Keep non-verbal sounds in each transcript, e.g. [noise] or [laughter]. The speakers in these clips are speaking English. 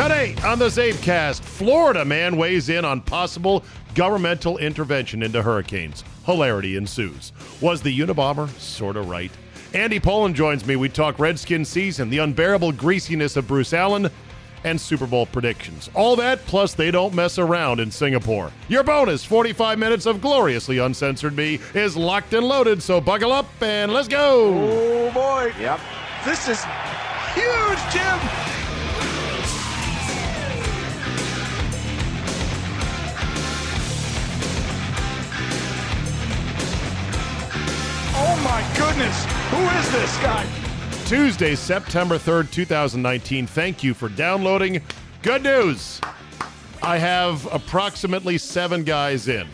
Today on the CzabeCast, Florida man weighs in on possible governmental intervention into hurricanes. Hilarity ensues. Was the Unabomber sort of right? Andy Pollin joins me. We talk Redskin season, the unbearable greasiness of Bruce Allen, and Super Bowl predictions. All that, plus they don't mess around in Singapore. Your bonus 45 minutes of gloriously uncensored me is locked and loaded, so buckle up and let's go. Oh, boy. Yep. This is huge, Jim. Oh, my goodness. Who is this guy? Tuesday, September 3rd, 2019. Thank you for downloading. Good news. I have approximately seven guys in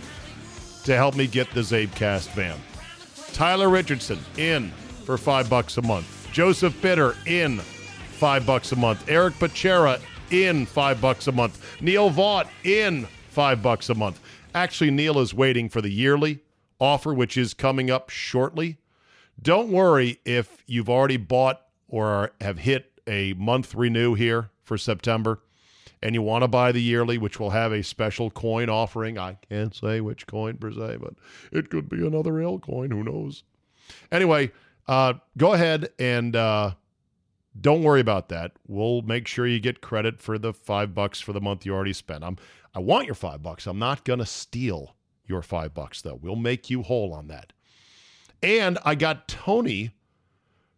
to help me get the CzabeCast van. Tyler Richardson in for five bucks a month. Joseph Bitter in five bucks a month. Eric Pachera in five bucks a month. Neil Vaught in five bucks a month. Actually, Neil is waiting for the yearly offer, which is coming up shortly. Don't worry if you've already bought or have hit a month renew here for September and you want to buy the yearly, which will have a special coin offering. I can't say which coin per se, but it could be another L coin. Who knows? Anyway, uh, go ahead and uh, don't worry about that. We'll make sure you get credit for the five bucks for the month you already spent. I'm, I want your five bucks. I'm not going to steal your five bucks, though. We'll make you whole on that. And I got Tony,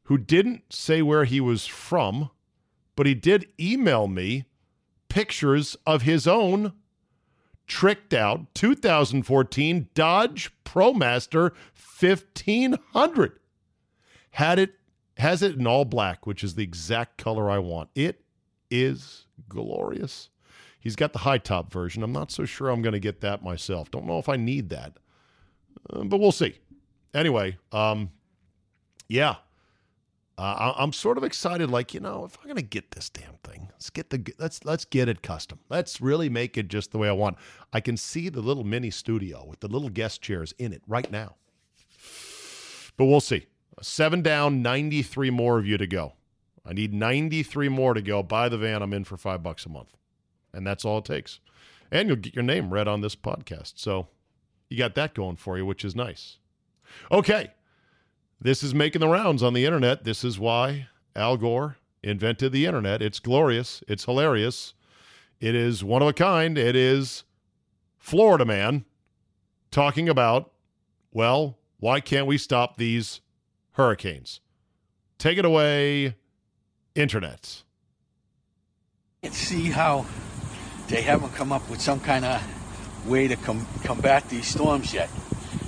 who didn't say where he was from, but he did email me pictures of his own tricked out 2014 Dodge ProMaster 1500. Had it has it in all black, which is the exact color I want. It is glorious. He's got the high top version. I'm not so sure I'm going to get that myself. Don't know if I need that, uh, but we'll see anyway, um, yeah, uh, I, am sort of excited. Like you know, if I'm gonna get this damn thing, let's get the let's let's get it custom. Let's really make it just the way I want. I can see the little mini studio with the little guest chairs in it right now. But we'll see. Seven down, 93 more of you to go. I need 93 more to go. Buy the van. I'm in for five bucks a month, and that's all it takes. And you'll get your name read on this podcast. So you got that going for you, which is nice. Okay. This is making the rounds on the internet. This is why Al Gore invented the internet. It's glorious. It's hilarious. It is one of a kind. It is Florida man talking about, well, why can't we stop these hurricanes? Take it away, internet. See how they haven't come up with some kind of way to com- combat these storms yet.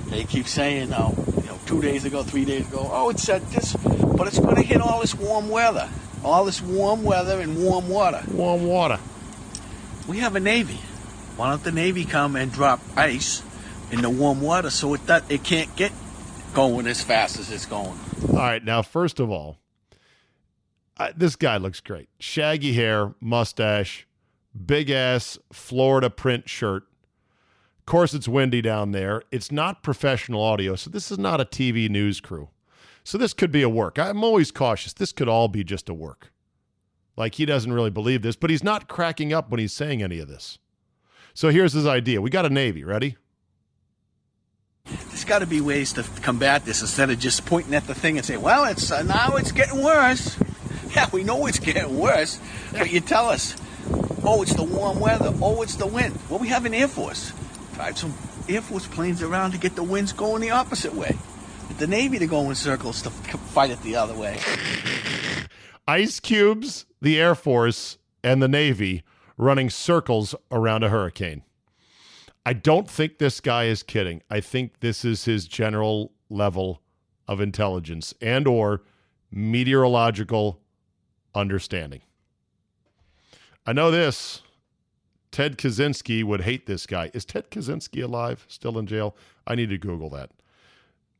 They keep saying, uh, you know, two days ago, three days ago, oh, it said this, but it's going to hit all this warm weather, all this warm weather and warm water. Warm water. We have a Navy. Why don't the Navy come and drop ice in the warm water so it, that it can't get going as fast as it's going? All right. Now, first of all, uh, this guy looks great. Shaggy hair, mustache, big ass Florida print shirt Of course, it's windy down there. It's not professional audio, so this is not a TV news crew. So this could be a work. I'm always cautious. This could all be just a work. Like he doesn't really believe this, but he's not cracking up when he's saying any of this. So here's his idea. We got a Navy, ready? There's got to be ways to combat this instead of just pointing at the thing and say, "Well, it's uh, now it's getting worse." [laughs] Yeah, we know it's getting worse, but you tell us Oh, it's the warm weather. Oh, it's the wind. Well, we have an Air Force. Drive some Air Force planes around to get the winds going the opposite way. Get the Navy to go in circles to [laughs] fight it the other way. Ice cubes, the Air Force, and the Navy running circles around a hurricane. I don't think this guy is kidding. I think this is his general level of intelligence and or meteorological understanding. I know this. Ted Kaczynski would hate this guy. Is Ted Kaczynski alive? Still in jail? I need to Google that.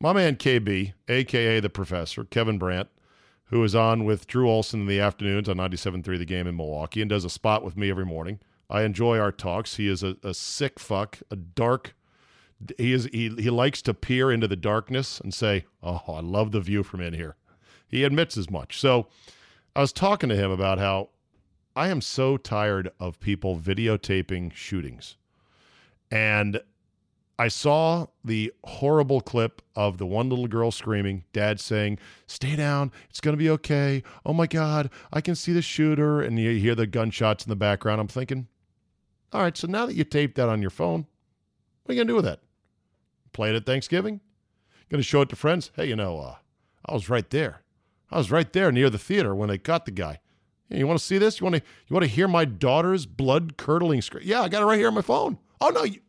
My man KB, aka the professor, Kevin Brandt, who is on with Drew Olson in the afternoons on 97.3 The Game in Milwaukee and does a spot with me every morning. I enjoy our talks. He is a, a sick fuck, a dark. He is he, he likes to peer into the darkness and say, "Oh, I love the view from in here." He admits as much. So, I was talking to him about how I am so tired of people videotaping shootings. And I saw the horrible clip of the one little girl screaming, dad saying, Stay down, it's going to be okay. Oh my God, I can see the shooter. And you hear the gunshots in the background. I'm thinking, all right, so now that you taped that on your phone, what are you going to do with that? Play it at Thanksgiving? Going to show it to friends? Hey, you know, uh, I was right there. I was right there near the theater when they got the guy. You want to see this? You want to you want to hear my daughter's blood curdling scream? Yeah, I got it right here on my phone. Oh no, you,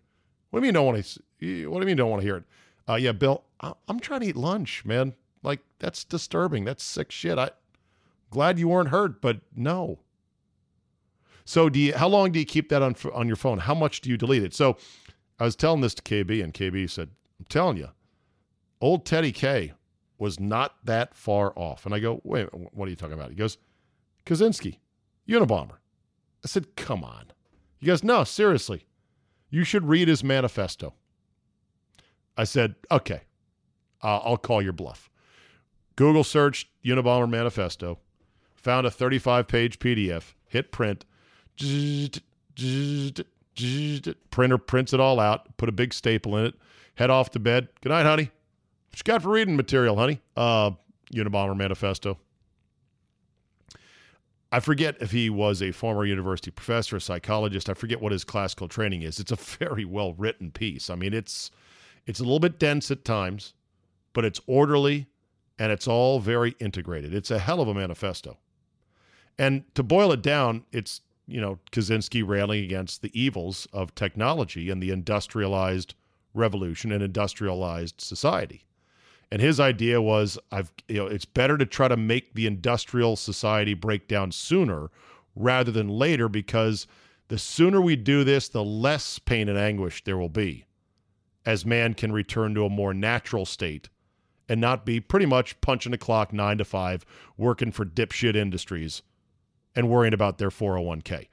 what do you mean don't want to? What do you mean don't want to hear it? Uh, yeah, Bill, I, I'm trying to eat lunch, man. Like that's disturbing. That's sick shit. I glad you weren't hurt, but no. So do you? How long do you keep that on on your phone? How much do you delete it? So I was telling this to KB, and KB said, "I'm telling you, old Teddy K was not that far off." And I go, "Wait, what are you talking about?" He goes, "Kaczynski, Unabomber." I said, "Come on." He goes, "No, seriously, you should read his manifesto." I said, "Okay, uh, I'll call your bluff." Google searched Unabomber manifesto, found a 35 page PDF, hit print Printer prints it all out, put a big staple in it, head off to bed. Good night, honey. What you got for reading material, honey? Uh, Unabomber Manifesto. I forget if he was a former university professor, a psychologist. I forget what his classical training is. It's a [laughs] very well written piece. I mean, it's it's a little bit dense at times, but it's orderly and it's all very integrated. It's a hell of a manifesto. And to boil it down, it's you know, Kaczynski railing against the evils of technology and the industrialized revolution and industrialized society. And his idea was I've you know, it's better to try to make the industrial society break down sooner rather than later because the sooner we do this, the less pain and anguish there will be as man can return to a more natural state and not be pretty much punching a clock nine to five, working for dipshit industries and worrying about their 401k.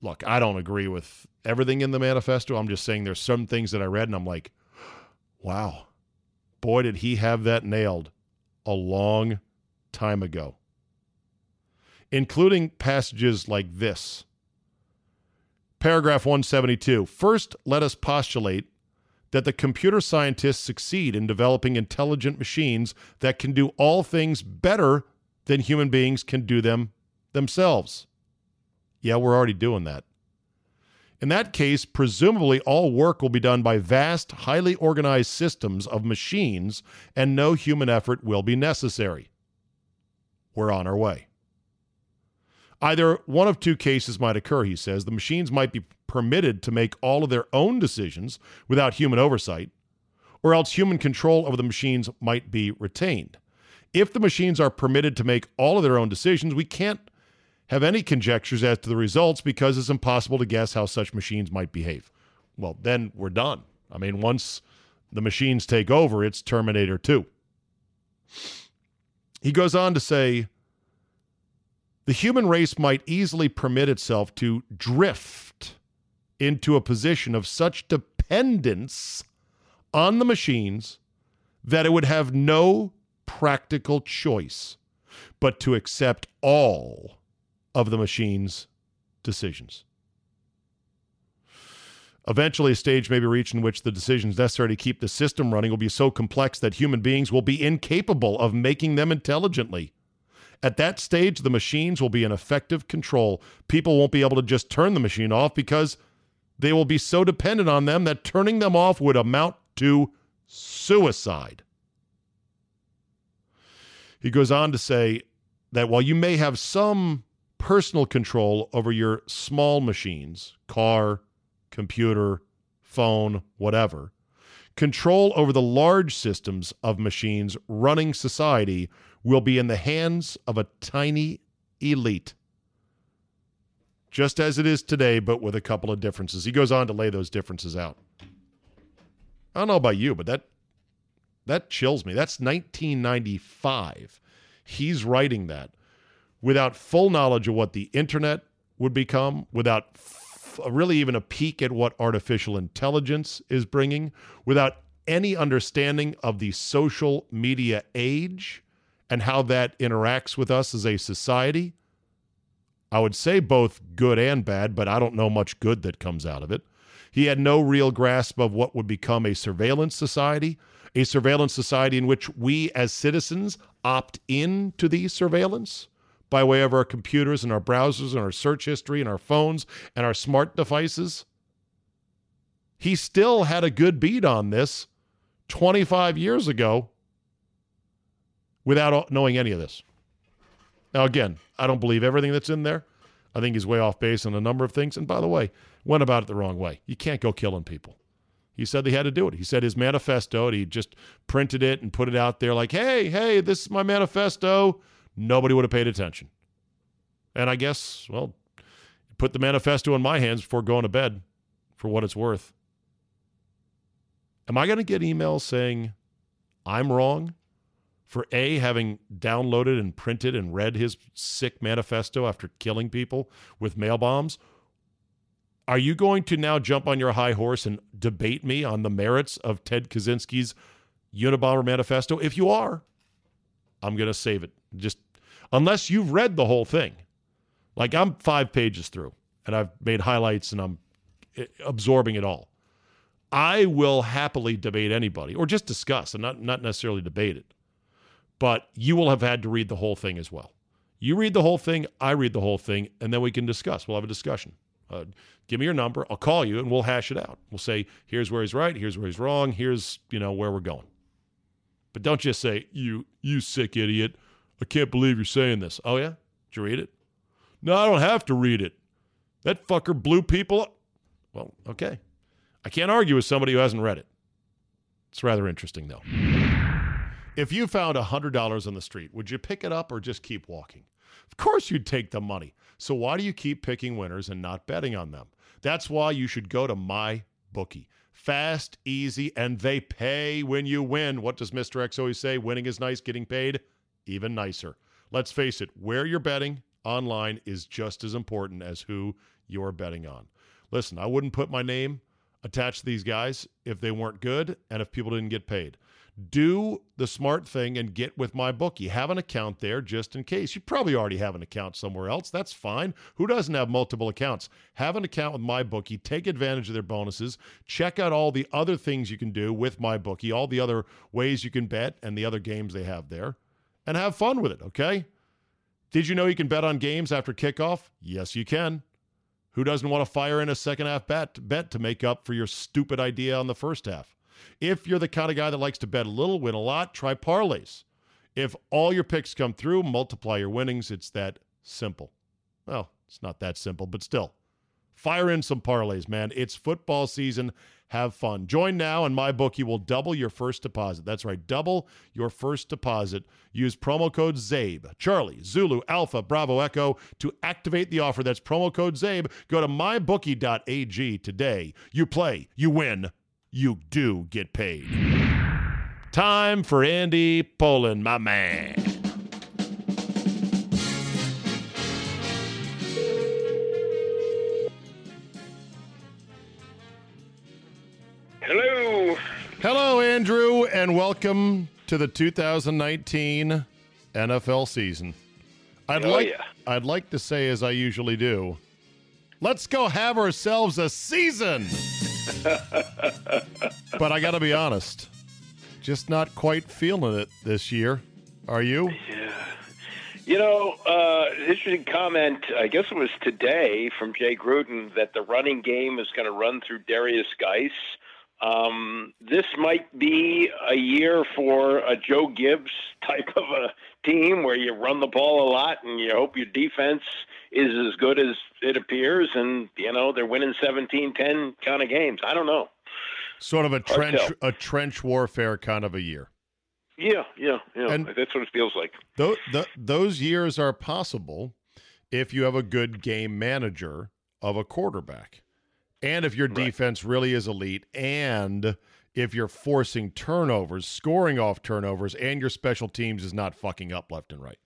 Look, I don't agree with everything in the manifesto. I'm just saying there's some things that I read and I'm like, wow, boy, did he have that nailed a long time ago. Including passages like this. Paragraph 172. First, let us postulate that the computer scientists succeed in developing intelligent machines that can do all things better than human beings can do them themselves. Yeah, we're already doing that. In that case, presumably all work will be done by vast, highly organized systems of machines, and no human effort will be necessary. We're on our way. Either one of two cases might occur, he says. The machines might be permitted to make all of their own decisions without human oversight, or else human control over the machines might be retained. If the machines are permitted to make all of their own decisions, we can't have any conjectures as to the results because it's impossible to guess how such machines might behave. Well, then we're done. I mean, once the machines take over, it's Terminator 2. He goes on to say the human race might easily permit itself to drift into a position of such dependence on the machines that it would have no practical choice but to accept all of the machine's decisions. Eventually, a stage may be reached in which the decisions necessary to keep the system running will be so complex that human beings will be incapable of making them intelligently. At that stage, the machines will be in effective control. People won't be able to just turn the machine off because they will be so dependent on them that turning them off would amount to suicide. He goes on to say that while you may have some personal control over your small machines, car, computer, phone, whatever, control over the large systems of machines running society will be in the hands of a tiny elite. Just as it is today, but with a couple of differences. He goes on to lay those differences out. I don't know about you, but that that chills me. That's 1995. He's writing that without full knowledge of what the internet would become, without f- really even a peek at what artificial intelligence is bringing, without any understanding of the social media age and how that interacts with us as a society. I would say both good and bad, but I don't know much good that comes out of it. He had no real grasp of what would become a surveillance society, a surveillance society in which we as citizens opt in to the surveillance by way of our computers and our browsers and our search history and our phones and our smart devices. He still had a good beat on this 25 years ago without knowing any of this. Now, again, I don't believe everything that's in there. I think he's way off base on a number of things. And by the way, went about it the wrong way. You can't go killing people. He said they had to do it. He said his manifesto, he just printed it and put it out there like, hey, hey, this is my manifesto. Nobody would have paid attention. And I guess, well, put the manifesto in my hands before going to bed for what it's worth. Am I going to get emails saying I'm wrong for A, having downloaded and printed and read his sick manifesto after killing people with mail bombs? Are you going to now jump on your high horse and debate me on the merits of Ted Kaczynski's Unabomber manifesto? If you are, I'm going to save it. Just unless you've read the whole thing. Like I'm five pages through and I've made highlights and I'm eh, absorbing it all. I will happily debate anybody or just discuss and not, not necessarily debate it. But you will have had to read the whole thing as well. You read the whole thing, I read the whole thing, and then we can discuss. We'll have a discussion. Uh, give me your number. I'll call you and we'll hash it out. We'll say, here's where he's right, here's where he's wrong, here's, you know, where we're going. But don't just say, you, you sick idiot. I can't believe you're saying this. Oh, yeah? Did you read it? No, I don't have to read it. That fucker blew people up. Well, okay. I can't argue with somebody who hasn't read it. It's rather interesting, though. If you found $100 on the street, would you pick it up or just keep walking? Of course, you'd take the money. So, why do you keep picking winners and not betting on them? That's why you should go to my bookie. Fast, easy, and they pay when you win. What does Mr. X always say? Winning is nice, getting paid even nicer. Let's face it, where you're betting online is just as important as who you're betting on. Listen, I wouldn't put my name attached to these guys if they weren't good and if people didn't get paid. Do the smart thing and get with my bookie. Have an account there just in case. You probably already have an account somewhere else. That's fine. Who doesn't have multiple accounts? Have an account with my bookie. Take advantage of their bonuses. Check out all the other things you can do with my bookie, all the other ways you can bet and the other games they have there, and have fun with it, okay? Did you know you can bet on games after kickoff? Yes, you can. Who doesn't want to fire in a second half bet, bet to make up for your stupid idea on the first half? If you're the kind of guy that likes to bet a little, win a lot, try parlays. If all your picks come through, multiply your winnings. It's that simple. Well, it's not that simple, but still. Fire in some parlays, man. It's football season. Have fun. Join now, and my bookie will double your first deposit. That's right, double your first deposit. Use promo code CZABE, Charlie, Zulu, Alpha, Bravo, Echo to activate the offer. That's promo code CZABE. Go to mybookie.ag today. You play, you win, you do get paid. Time for Andy Pollin, my man. And welcome to the 2019 NFL season. I'd Oh, like yeah. I'd like to say as I usually do, let's go have ourselves a season. [laughs] but I got to be honest, just not quite feeling it this year. Are you? Yeah. You know, uh, interesting comment. I guess it was today from Jay Gruden that the running game is going to run through Darius Guice. Um, this might be a year for a Joe Gibbs type of a team where you run the ball a lot and you hope your defense is as good as it appears, and you know they're winning 17-10 kind of games. I don't know. Sort of a trench a trench warfare kind of a year. Yeah, yeah, yeah. And That's what it feels like. Those, the, those years are possible if you have a good game manager of a quarterback. And if your right. defense really is elite, and if you're forcing turnovers, scoring off turnovers, and your special teams is not fucking up left and right.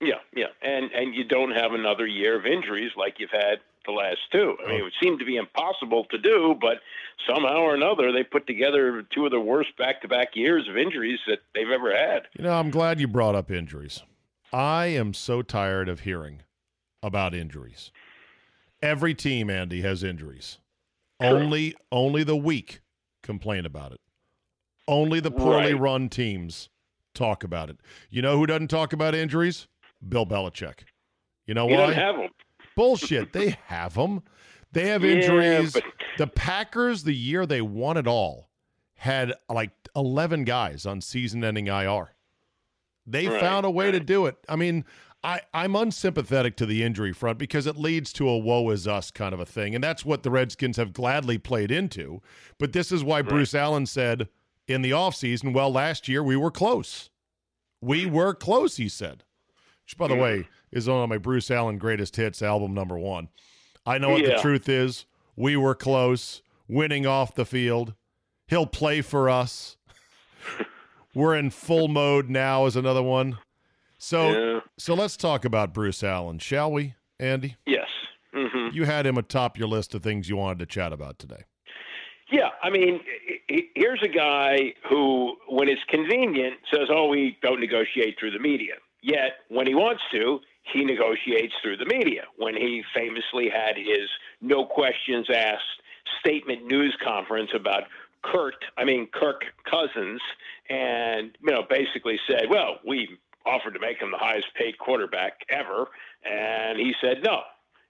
Yeah, yeah, and and you don't have another year of injuries like you've had the last two. I mean, oh. it would seem to be impossible to do, but somehow or another, they put together two of the worst back-to-back years of injuries that they've ever had. You know, I'm glad you brought up injuries. I am so tired of hearing about injuries. Every team, Andy, has injuries. Only, only the weak complain about it. Only the poorly right. run teams talk about it. You know who doesn't talk about injuries? Bill Belichick. You know he why? have them. Bullshit. they [laughs] have them. They have injuries. Yeah, but... The Packers, the year they won it all, had like 11 guys on season ending IR. They right, found a way right. to do it. I mean, I, I'm unsympathetic to the injury front because it leads to a woe is us kind of a thing. And that's what the Redskins have gladly played into. But this is why right. Bruce Allen said in the offseason, well, last year we were close. We were close, he said. Which, by the way, is on my Bruce Allen Greatest Hits album number one. I know what yeah. the truth is. We were close, winning off the field. He'll play for us. [laughs] we're in full mode now. Is another one. So, yeah. so let's talk about Bruce Allen, shall we, Andy? Yes. Mm-hmm. You had him atop your list of things you wanted to chat about today. Yeah, I mean, here's a guy who, when it's convenient, says, "Oh, we don't negotiate through the media." Yet, when he wants to, he negotiates through the media. When he famously had his no questions asked statement news conference about Kurt, I mean Kirk Cousins, and you know basically said, "Well, we offered to make him the highest paid quarterback ever," and he said no,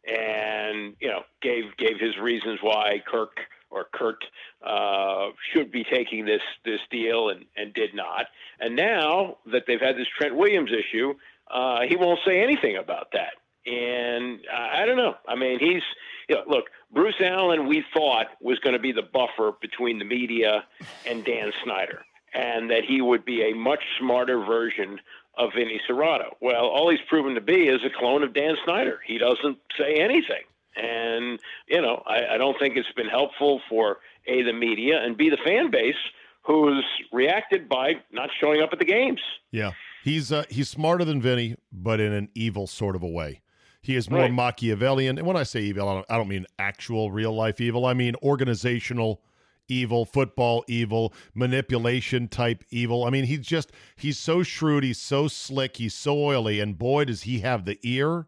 and you know gave gave his reasons why Kirk or Kurt uh, should be taking this this deal and, and did not. And now that they've had this Trent Williams issue, uh, he won't say anything about that. And I, don't know. I mean, he's you know, look. Bruce Allen, we thought was going to be the buffer between the media and Dan Snyder, and that he would be a much smarter version of Vinny Cerrato. Well, all he's proven to be is a clone of Dan Snyder. He doesn't say anything. And, you know, I, I don't think it's been helpful for A, the media, and B, the fan base who's reacted by not showing up at the games. Yeah. He's uh, he's smarter than Vinny, but in an evil sort of a way. He is more right. Machiavellian. And when I say evil, I don't, I don't mean actual real life evil. I mean organizational evil, football evil, manipulation type evil. I mean, he's just he's so shrewd, he's so slick, he's so oily, and boy does he have the ear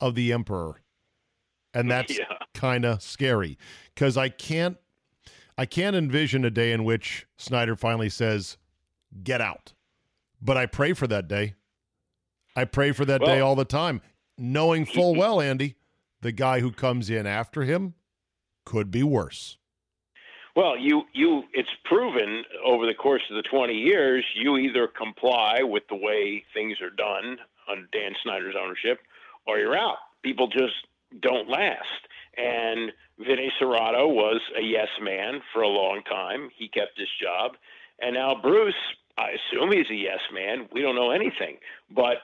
of the emperor and [laughs] that's yeah. kind of scary because I can't I can't envision a day in which Snyder finally says, "Get out." But I pray for that day. I pray for that well, day all the time, knowing [laughs] full well, Andy, the guy who comes in after him could be worse. Well, you you it's proven over the course of the 20 years, you either comply with the way things are done under Dan Snyder's ownership or you're out. People just don't last. And Vinny Cerrato was a yes man for a long time. He kept his job. And now Bruce, I assume he's a yes man. We don't know anything. But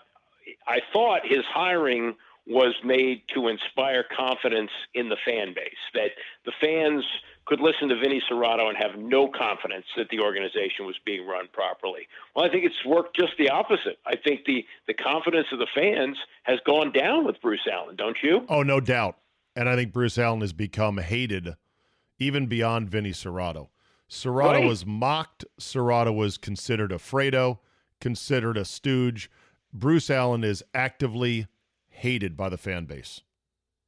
I thought his hiring was made to inspire confidence in the fan base, that the fans could listen to Vinny Cerrato and have no confidence that the organization was being run properly. Well, I think it's worked just the opposite. I think the, the confidence of the fans has gone down with Bruce Allen, don't you? Oh, no doubt. And I think Bruce Allen has become hated even beyond Vinny Cerrato. Cerrato right. was mocked. Cerrato was considered a Fredo, considered a stooge. Bruce Allen is actively hated by the fan base.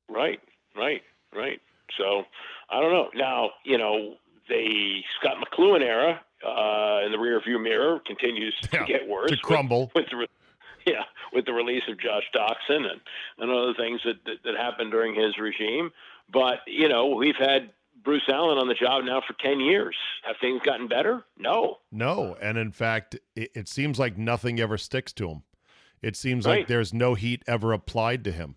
Right, right, right. So I don't know. Now, you know, the Scot McCloughan era uh, in the rearview mirror continues to get worse. To crumble. With, with, the, yeah, with the release of Josh Doctson and, and other things that, that, that happened during his regime. But, you know, we've had Bruce Allen on the job now for 10 years. Have things gotten better? No. No. And in fact, it, it seems like nothing ever sticks to him. It seems Right. like there's no heat ever applied to him.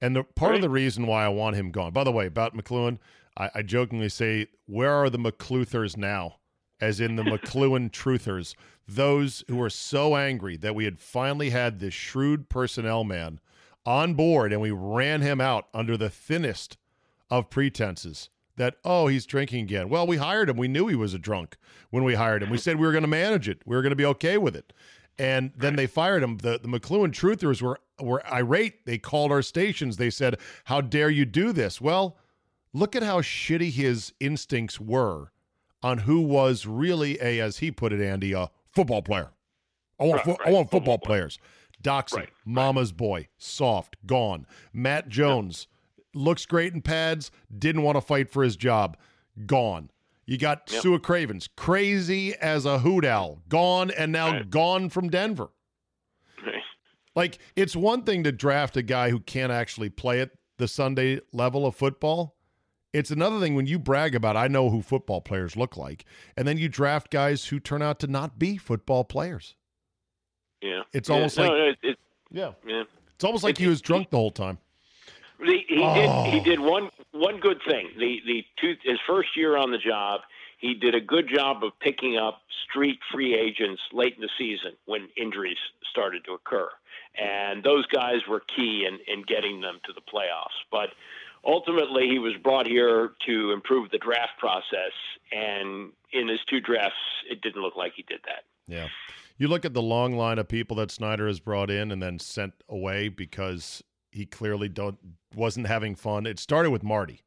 And the part of the reason why I want him gone, by the way, about McCloughan, I, I jokingly say, where are the McLuthers now? As in the [laughs] McCloughan truthers, those who are so angry that we had finally had this shrewd personnel man on board and we ran him out under the thinnest of pretenses that oh he's drinking again well we hired him we knew he was a drunk when we hired him we said we were going to manage it we were going to be okay with it and then they fired him. The, the McCloughan truthers were were irate. They called our stations. They said how dare you do this? Well look at how shitty his instincts were on who was really a as he put it andy a football player. I want, Right, fo- I want football football player. players. Doxy Right, mama's boy soft gone. Matt jones looks great in pads, didn't want to fight for his job, gone. You got Yep. Sua Cravens, crazy as a hoot owl, gone and now Right. gone from Denver. Like, it's one thing to draft a guy who can't actually play at the Sunday level of football. It's another thing when you brag about, I know who football players look like, and then you draft guys who turn out to not be football players. Yeah. It's Yeah, almost no, like- it, it, Yeah. yeah. It's almost like It- he was drunk the whole time. He, he Oh. did. He did one one good thing. The the two his first year on the job, he did a good job of picking up street free agents late in the season when injuries started to occur, and those guys were key in in getting them to the playoffs. But ultimately, he was brought here to improve the draft process, and in his two drafts, it didn't look like he did that. Yeah. You look at the long line of people that Snyder has brought in and then sent away because he clearly don't wasn't having fun. It started with Marty.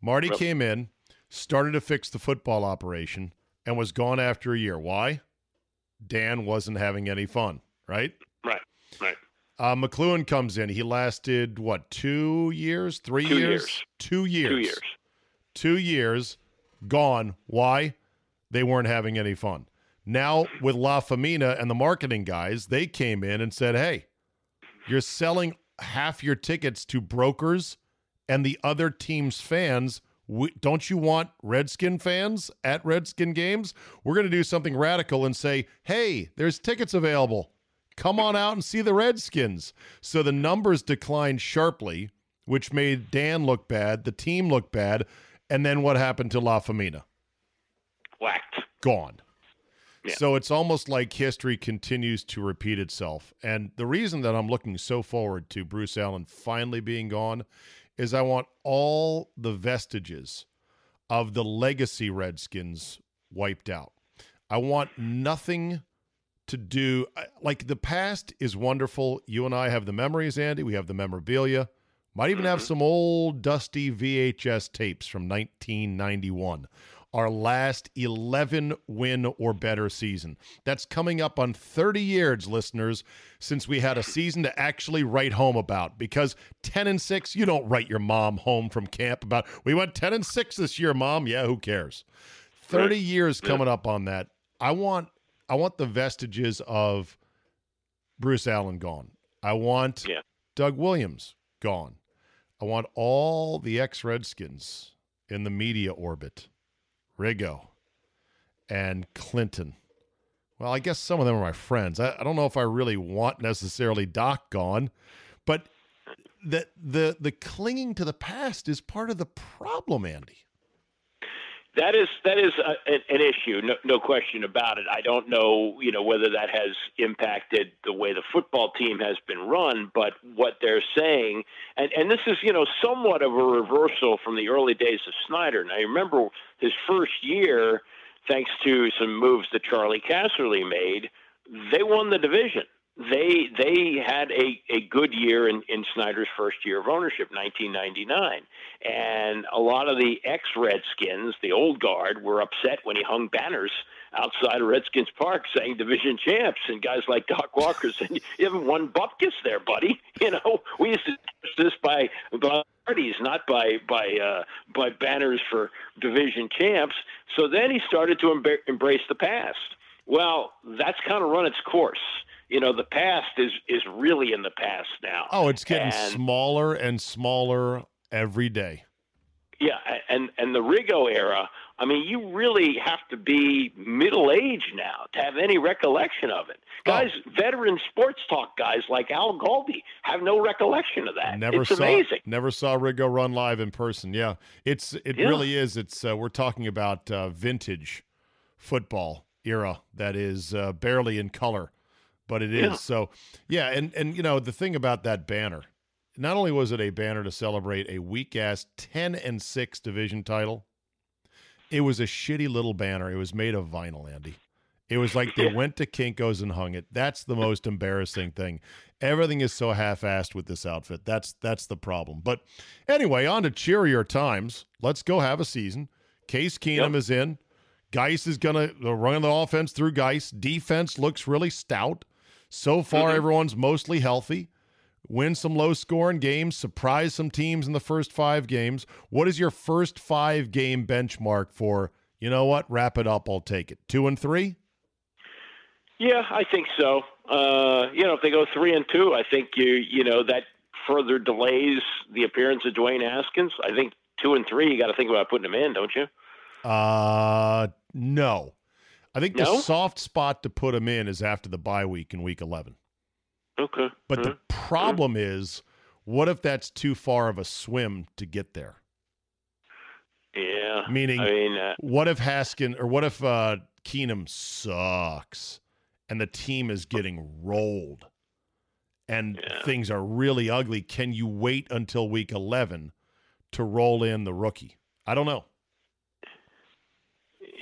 Marty Yep. came in, started to fix the football operation, and was gone after a year. Why? Dan wasn't having any fun, right? Right. Right. Uh, McCloughan comes in. He lasted what, two years, three Two years? years. Two years. Two years. Two years gone. Why? They weren't having any fun. Now with La Famina and the marketing guys, they came in and said, "Hey, you're selling half your tickets to brokers and the other team's fans. We, don't you want Redskin fans at Redskin games? We're going to do something radical and say, "Hey, there's tickets available. Come on out and see the Redskins." So the numbers declined sharply, which made Dan look bad, the team look bad, and then what happened to La Famina? Whacked. gone. Yeah. So it's almost like history continues to repeat itself. And the reason that I'm looking so forward to Bruce Allen finally being gone is I want all the vestiges of the legacy Redskins wiped out. I want nothing to do like the past is wonderful. You and I have the memories, Andy. We have the memorabilia. Might even have mm-hmm. some old dusty VHS tapes from 1991. Our last 11 win or better season. That's coming up on 30 years, listeners, since we had a season to actually write home about. Because 10 and 6, you don't write your mom home from camp about, we went 10 and 6 this year, mom. Yeah, who cares? 30 years coming up on that. I want I want the vestiges of Bruce Allen gone. I want Yeah. Doug Williams gone. I want all the ex Redskins in the media orbit. Riggo and Clinton. Well, I guess some of them are my friends. I, I don't know if I really want necessarily Doc gone, but the the the clinging to the past is part of the problem, Andy. That is that is a, an, issue, no, no question about it. I don't know, you know, whether that has impacted the way the football team has been run, but what they're saying, and and this is, you know, somewhat of a reversal from the early days of Snyder. Now, you remember his first year, thanks to some moves that Charley Casserly made, they won the division. They they had a, a good year in, in Snyder's first year of ownership, 1999, and a lot of the ex Redskins, the old guard, were upset when he hung banners outside of Redskins Park saying division champs, and guys like Doc Walker saying you haven't won bupkis there, buddy. [laughs] You know, we used to do this by by parties, not by by uh, by banners for division champs. So then he started to embrace the past. Well, that's kind of run its course. You know, the past is is really in the past now. Oh, it's getting And- smaller and smaller every day. Yeah, and and the Riggo era. I mean, you really have to be middle aged now to have any recollection of it. Oh. Guys, veteran sports talk guys like Al Galdi have no recollection of that. Never it's saw amazing. never saw Riggo run live in person. Yeah, it's it Yeah. really is. It's uh, we're talking about uh, vintage football era that is uh, barely in color, but it is. Yeah. So yeah, and and you know the thing about that banner, not only was it a banner to celebrate a weak ass ten and six division title, it was a shitty little banner. It was made of vinyl, Andy. It was like they went to Kinkos and hung it. That's the most embarrassing thing. Everything is so half-assed with this outfit. That's that's the problem. But anyway, on to cheerier times. Let's go have a season. Case Keenum Yep. is in. Guice is gonna uh, run the offense through Guice. Defense looks really stout. So far, Mhm. everyone's mostly healthy. Win some low-scoring games. Surprise some teams in the first five games. What is your first five-game benchmark for? You know what? Wrap it up. I'll take it. Two and three. Yeah, I think so. Uh, you know, if they go three and two, I think you you know that further delays the appearance of Dwayne Haskins. I think two and three, you got to think about putting him in, don't you? Uh, no. I think the soft spot to put him in is after the bye week in week 11. Okay. But Uh, the problem is, what if that's too far of a swim to get there? yeah, meaning- I mean, uh, What if Haskin or what if uh, Keenum sucks and the team is getting rolled and Yeah. things are really ugly? Can you wait until week 11 to roll in the rookie? I don't know.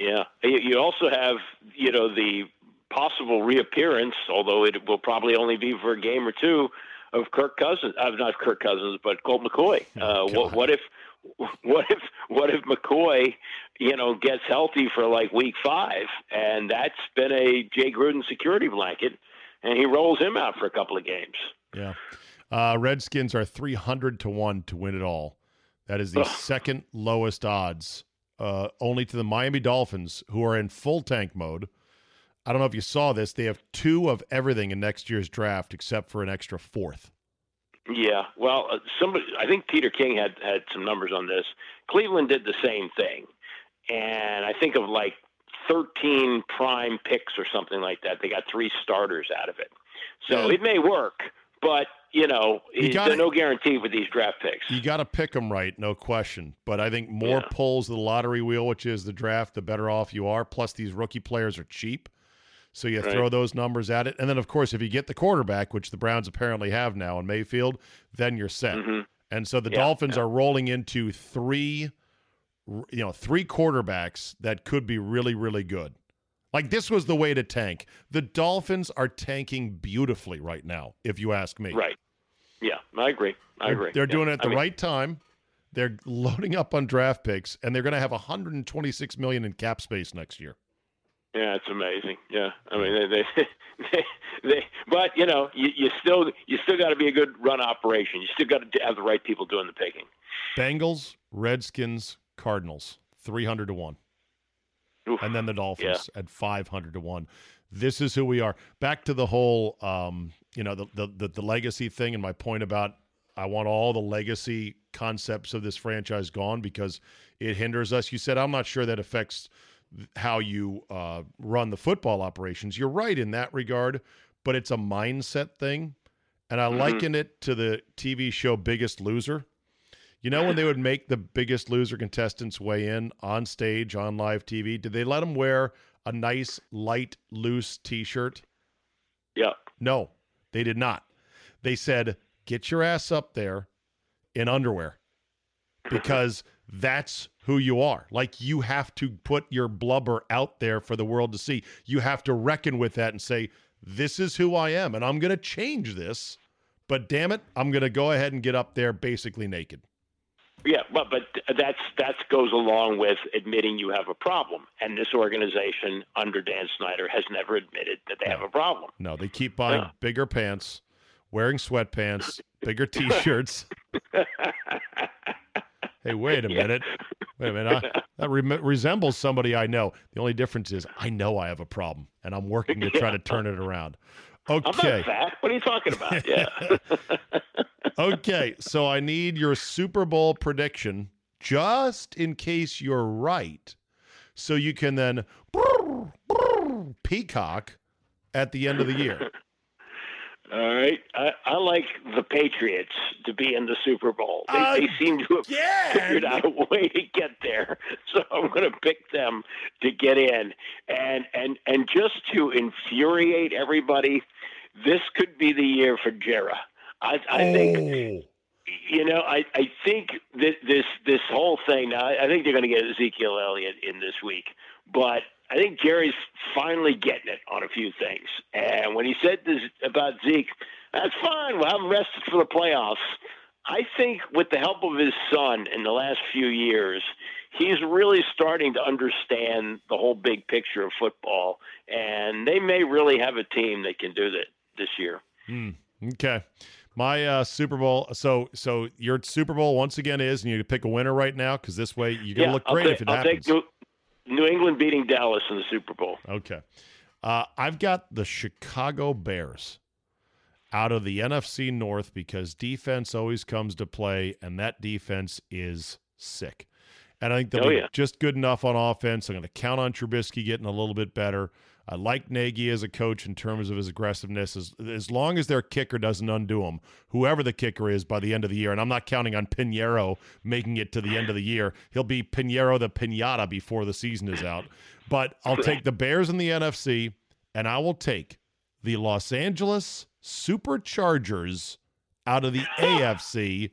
Yeah. You, also have you know the possible reappearance, although it will probably only be for a game or two, of Kirk Cousins. Uh, not Kirk Cousins, but Colt McCoy. Oh, Uh, what, what if? What if what if McCoy, you know, gets healthy for like week five, and that's been a Jay Gruden security blanket, and he rolls him out for a couple of games. Yeah. Uh, Redskins are 300 to 1 to win it all. That is the Ugh. second lowest odds, uh, only to the Miami Dolphins, who are in full tank mode. I don't know if you saw this. They have two of everything in next year's draft except for an extra fourth. Yeah, well, uh, somebody, I think Peter King had had some numbers on this. Cleveland did the same thing, and I think of like 13 prime picks or something like that. They got three starters out of it, so Yeah. it may work, but you know, You gotta- there's no guarantee with these draft picks. You got to pick them right, no question. But I think more Yeah. pulls the lottery wheel, which is the draft, the better off you are. Plus, these rookie players are cheap. So you Right. throw those numbers at it. And then, of course, if you get the quarterback, which the Browns apparently have now in Mayfield, then you're set. Mhm. And so the Yeah, Dolphins yeah. are rolling into three, you know, three quarterbacks that could be really, really good. Like this was the way to tank. The Dolphins are tanking beautifully right now, if you ask me. Right? Yeah, I agree. I They're, agree. they're Yeah. doing it at I the mean, right time. They're loading up on draft picks, and they're going to have 126 million in cap space next year. Yeah, it's amazing. Yeah, I mean, they, they, [laughs] they, they but you know, you, you still, you still got to be a good run operation. You still got to have the right people doing the picking. Bengals, Redskins, Cardinals, 300 to one, Oof. and then the Dolphins at 500 to one. This is who we are. Back to the whole, um, you know, the, the the the legacy thing, and my point about I want all the legacy concepts of this franchise gone because it hinders us. You said I'm not sure that affects how you uh, run the football operations. You're right in that regard, but it's a mindset thing. And I Mhm. liken it to the TV show Biggest Loser. You know, when they would make the Biggest Loser contestants weigh in on stage on live TV, did they let them wear a nice, light, loose t shirt? Yeah, No, they did not. They said, get your ass up there in underwear because that's who you are. Like you have to put your blubber out there for the world to see. You have to reckon with that and say, this is who I am and I'm going to change this. But damn it, I'm going to go ahead and get up there basically naked. Yeah, but but that's that goes along with admitting you have a problem. And this organization under Dan Snyder has never admitted that they have a problem. No, they keep buying Yeah. bigger pants, wearing sweatpants, bigger [laughs] t-shirts. hey, wait a minute. Wait a minute. I, that rem- resembles somebody I know. The only difference is I know I have a problem and I'm working to try to [laughs] turn it around. Okay. I'm not fat. What are you talking about? [laughs] Yeah. [laughs] okay, so I need your Super Bowl prediction just in case you're right. So you can then [laughs] peacock at the end of the year. All right. I, I like the Patriots to be in the Super Bowl. They, Uh, they seem to have figured out a way to get there. So I'm going to pick them to get in. And and and just to infuriate everybody, this could be the year for Jera. I, I think Oh. you know, I, I think that this this whole thing. Now, I think they're going to get Ezekiel Elliott in this week, but I think Jerry's finally getting it on a few things. And when he said this about Zeke, that's fine. We'll have him rested for the playoffs. I think with the help of his son in the last few years, he's really starting to understand the whole big picture of football, and they may really have a team that can do that this year. Okay. My uh, Super Bowl. So, so your Super Bowl once again is, and you pick a winner right now because this way you're gonna look I'll great take, if it I'll happens. take New, New England beating Dallas in the Super Bowl. Okay. Uh, I've got the Chicago Bears out of the NFC North because defense always comes to play, and that defense is sick. And I think they'll Oh, be yeah. just good enough on offense. I'm going to count on Trubisky getting a little bit better. I like Nagy as a coach in terms of his aggressiveness. As, as long as their kicker doesn't undo him, whoever the kicker is by the end of the year, and I'm not counting on Piñeiro making it to the end of the year. He'll be Piñeiro the Pinata before the season is out. But I'll take the Bears in the NFC, and I will take the Los Angeles Superchargers out of the AFC.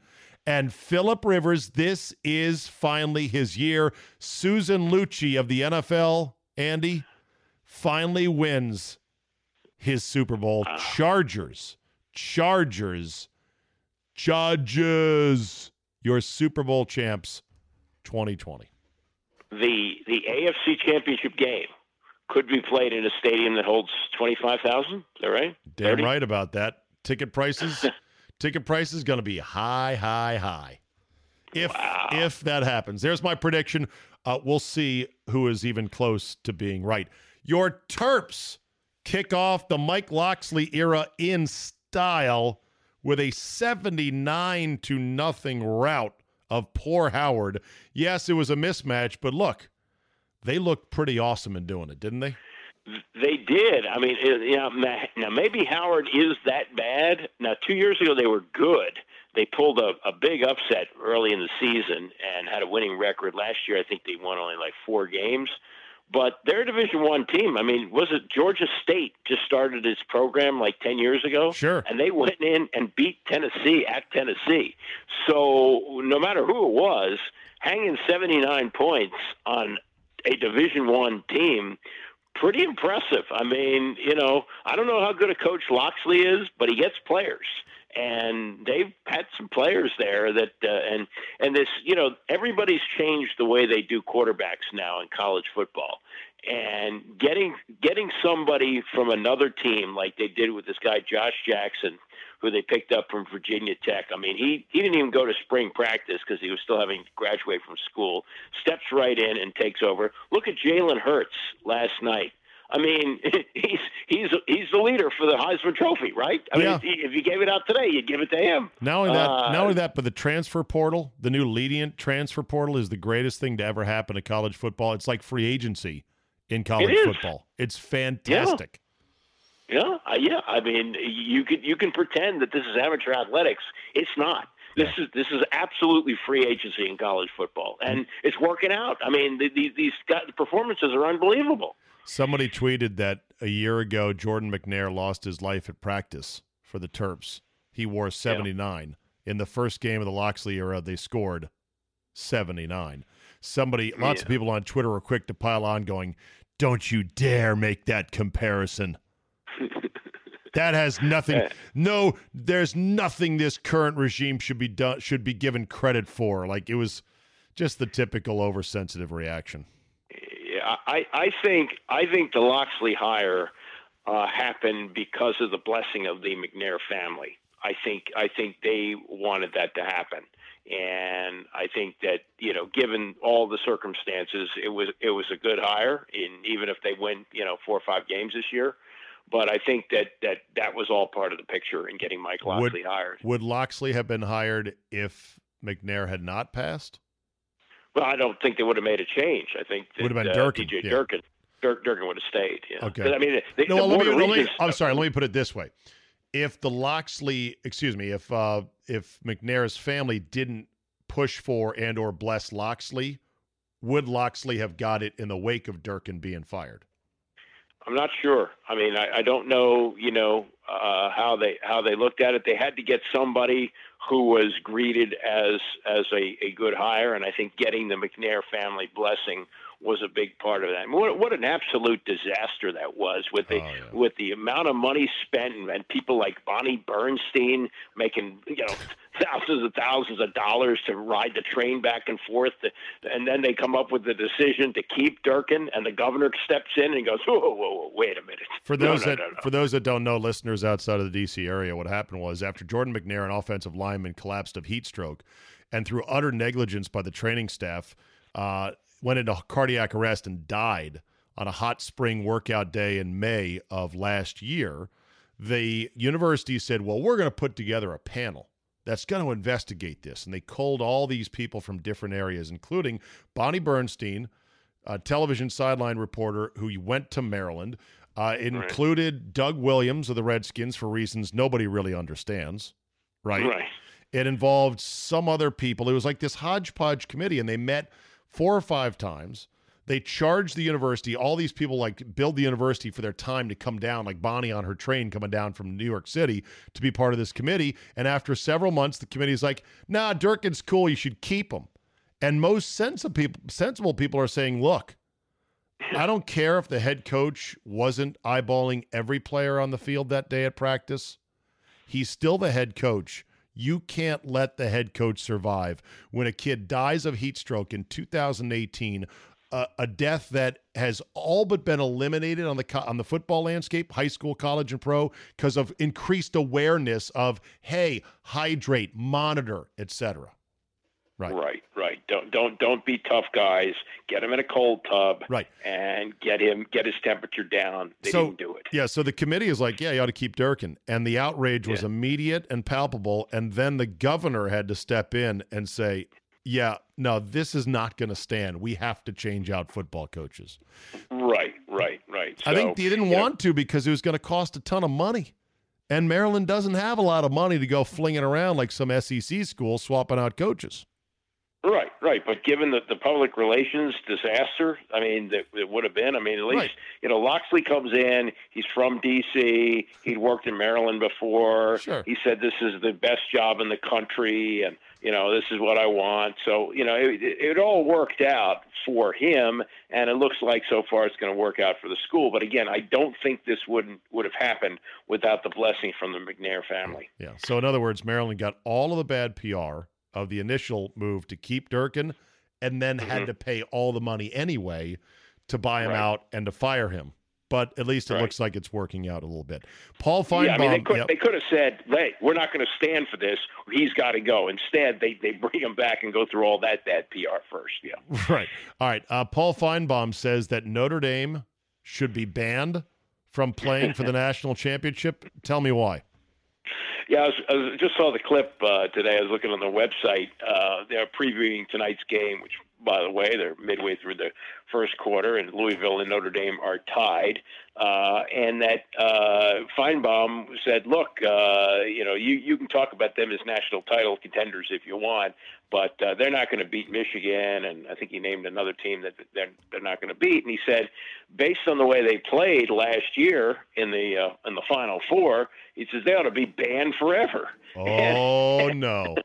And Philip Rivers, this is finally his year. Susan Lucci of the NFL, Andy, finally wins his Super Bowl. Ah. Chargers, Chargers, Judges, your Super Bowl champs 2020. The the AFC Championship game could be played in a stadium that holds twenty five thousand. Is that right? Damn 30? right about that. Ticket prices, [laughs] ticket price is going to be high, high, high. If if that happens, there's my prediction. Uh, we'll see who is even close to being right. Your Terps kick off the Mike Locksley era in style with a 79 to nothing rout of poor Howard. Yes, it was a mismatch, but look, they looked pretty awesome in doing it, didn't they? They did. I mean, it, you know, now maybe Howard is that bad. Now, two years ago they were good. They pulled a, a big upset early in the season and had a winning record. Last year, I think they won only like four games. But they're a Division One team. I mean, was it Georgia State just started its program like ten years ago? Sure. And they went in and beat Tennessee at Tennessee. So no matter who it was, hanging seventy nine points on a Division One team pretty impressive. I mean, you know, I don't know how good a coach Locksley is, but he gets players, and they've had some players there that, uh, and and this, you know, everybody's changed the way they do quarterbacks now in college football, and getting getting somebody from another team like they did with this guy Josh Jackson. Who they picked up from Virginia Tech. I mean, he, he didn't even go to spring practice because he was still having to graduate from school. Steps right in and takes over. Look at Jalen Hurts last night. I mean, [laughs] he's he's he's the leader for the Heisman Trophy, right? I Yeah. mean, if you gave it out today, you'd give it to him. Not only that, Uh, not only that, but the transfer portal, the new lenient transfer portal, is the greatest thing to ever happen to college football. It's like free agency in college is. football. It's fantastic. Yeah, uh, yeah. I mean, you can you can pretend that this is amateur athletics. It's not. This is this is absolutely free agency in college football, and it's working out. I mean, the, the, these performances are unbelievable. Somebody tweeted that a year ago, Jordan McNair lost his life at practice for the Terps. He wore 79. In the first game of the Locksley era, they scored 79. Somebody, lots of people on Twitter were quick to pile on, going, Don't you dare make that comparison. That has nothing. No, there's nothing this current regime should be done should be given credit for. Like it was just the typical oversensitive reaction. Yeah, I, I think I think the Locksley hire uh, happened because of the blessing of the McNair family. I think I think they wanted that to happen, and I think that you know, given all the circumstances, it was it was a good hire. And even if they win, you know, four or five games this year. But I think that that that was all part of the picture in getting Mike Locksley would, hired. Would Locksley have been hired if McNair had not passed? Well, I don't think they would have made a change. I think that, would have been uh, Durkin. DJ yeah. Durkin. Dirk, Durkin would have stayed. Yeah. Okay. I mean, the, No, the let me, let me- I'm sorry. Let me put it this way: if the Locksley, excuse me, if uh, if McNair's family didn't push for and or bless Locksley, would Locksley have got it in the wake of Durkin being fired? I'm not sure. I mean, I, I don't know. You know uh, how they how they looked at it. They had to get somebody who was greeted as as a, a good hire, and I think getting the McNair family blessing was a big part of that. I mean, what, what an absolute disaster that was with the Oh, yeah. with the amount of money spent and, and people like Bonnie Bernstein making you know thousands and thousands of dollars to ride the train back and forth, to, and then they come up with the decision to keep Durkin, and the governor steps in and goes, "Whoa, whoa, whoa wait a minute." For those no, that no, no. for those that don't know, listeners outside of the DC area, what happened was after Jordan McNair, an offensive lineman, collapsed of heat stroke, and through utter negligence by the training staff, uh, went into cardiac arrest and died on a hot spring workout day in May of last year. The university said, "Well, we're going to put together a panel." That's going to investigate this. And they culled all these people from different areas, including Bonnie Bernstein, a television sideline reporter who went to Maryland. Uh, it included Doug Williams of the Redskins for reasons nobody really understands, right? Right. It involved some other people. It was like this hodgepodge committee, and they met four or five times. They charge the university, all these people like build the university for their time to come down, like Bonnie on her train coming down from New York City to be part of this committee. And after several months, the committee is like, nah, Durkin's cool. You should keep him. And most sensible people, sensible people are saying, look, I don't care if the head coach wasn't eyeballing every player on the field that day at practice. He's still the head coach. You can't let the head coach survive. When a kid dies of heat stroke in 2018, a, a death that has all but been eliminated on the co- on the football landscape, high school, college, and pro, because of increased awareness of hey, hydrate, monitor, etc. Right. Right, right. Don't don't don't be tough guys. Get him in a cold tub. Right. And get him get his temperature down. They so, didn't do it. Yeah, so the committee is like, yeah, you ought to keep Durkin. And the outrage was Yeah. immediate and palpable. And then the governor had to step in and say, yeah, no, this is not going to stand. We have to change out football coaches. Right, right, right. I think they didn't you know, want to because it was going to cost a ton of money. And Maryland doesn't have a lot of money to go flinging around like some SEC school swapping out coaches. Right, right. But given the, the public relations disaster, I mean, that it would have been. I mean, at least Right. you know, Locksley comes in. He's from D.C. He'd worked in Maryland before. Sure. He said this is the best job in the country, and you know, this is what I want. So you know, it, it, all worked out for him, and it looks like so far it's going to work out for the school. But again, I don't think this wouldn't would have happened without the blessing from the McNair family. Yeah. So in other words, Maryland got all of the bad PR of the initial move to keep Durkin and then had to pay all the money anyway to buy him Mm-hmm. Right. out and to fire him. But at least it Right. looks like it's working out a little bit. Paul Finebaum. Yeah, I mean, they could yep. they could have said, "Hey, we're not going to stand for this. He's got to go." Instead, they they bring him back and go through all that bad PR first. Yeah. [laughs] Right. All right. Uh, Paul Finebaum says that Notre Dame should be banned from playing for the [laughs] national championship. Tell me why. Yeah, I, was, I was, just saw the clip uh, today. I was looking on the website. Uh, they're previewing tonight's game, which, by the way, they're midway through the first quarter, and Louisville and Notre Dame are tied. Uh, and that uh, Finebaum said, "Look, uh, you know, you you can talk about them as national title contenders if you want, but uh, they're not going to beat Michigan." And I think he named another team that they're they're not going to beat. And he said, based on the way they played last year in the uh, in the Final Four, he says they ought to be banned forever. Oh, no.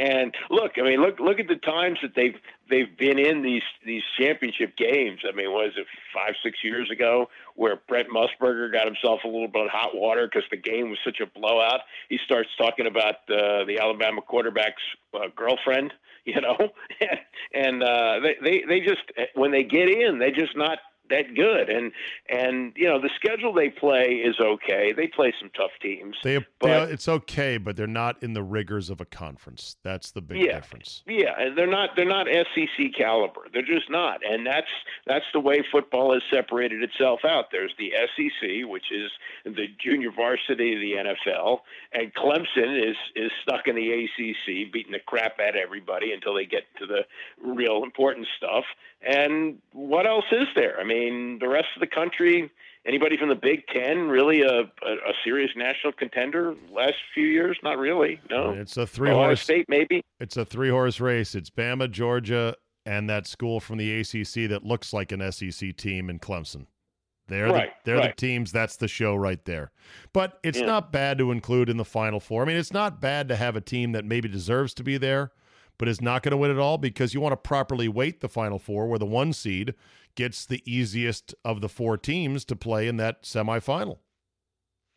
And look, I mean, look look at the times that they've they've been in these these championship games. I mean, was it five six years ago where Brent Musburger got himself a little bit of hot water because the game was such a blowout? He starts talking about uh, the Alabama quarterback's uh, girlfriend, [laughs] you know, [laughs] and uh, they, they they just when they get in, they just not that good. And and you know the schedule they play is okay. They play some tough teams. They, but, they it's okay, but they're not in the rigors of a conference. That's the big yeah, difference. Yeah, and they're not they're not SEC caliber. They're just not. And that's that's the way football has separated itself out. There's the SEC, which is the junior varsity of the NFL, and Clemson is is stuck in the ACC, beating the crap out of everybody until they get to the real important stuff. And what else is there? I mean, the rest of the country, anybody from the Big Ten, really a, a, a serious national contender last few years? Not really. No. It's a three Ohio horse State, maybe. It's a three horse race. It's Bama, Georgia, and that school from the ACC that looks like an SEC team in Clemson. They're right, the, they're right. the teams. That's the show right there. But it's Yeah. not bad to include in the Final Four. I mean, it's not bad to have a team that maybe deserves to be there, but is not going to win it all because you want to properly weight the Final Four, where the one seed gets the easiest of the four teams to play in that semifinal.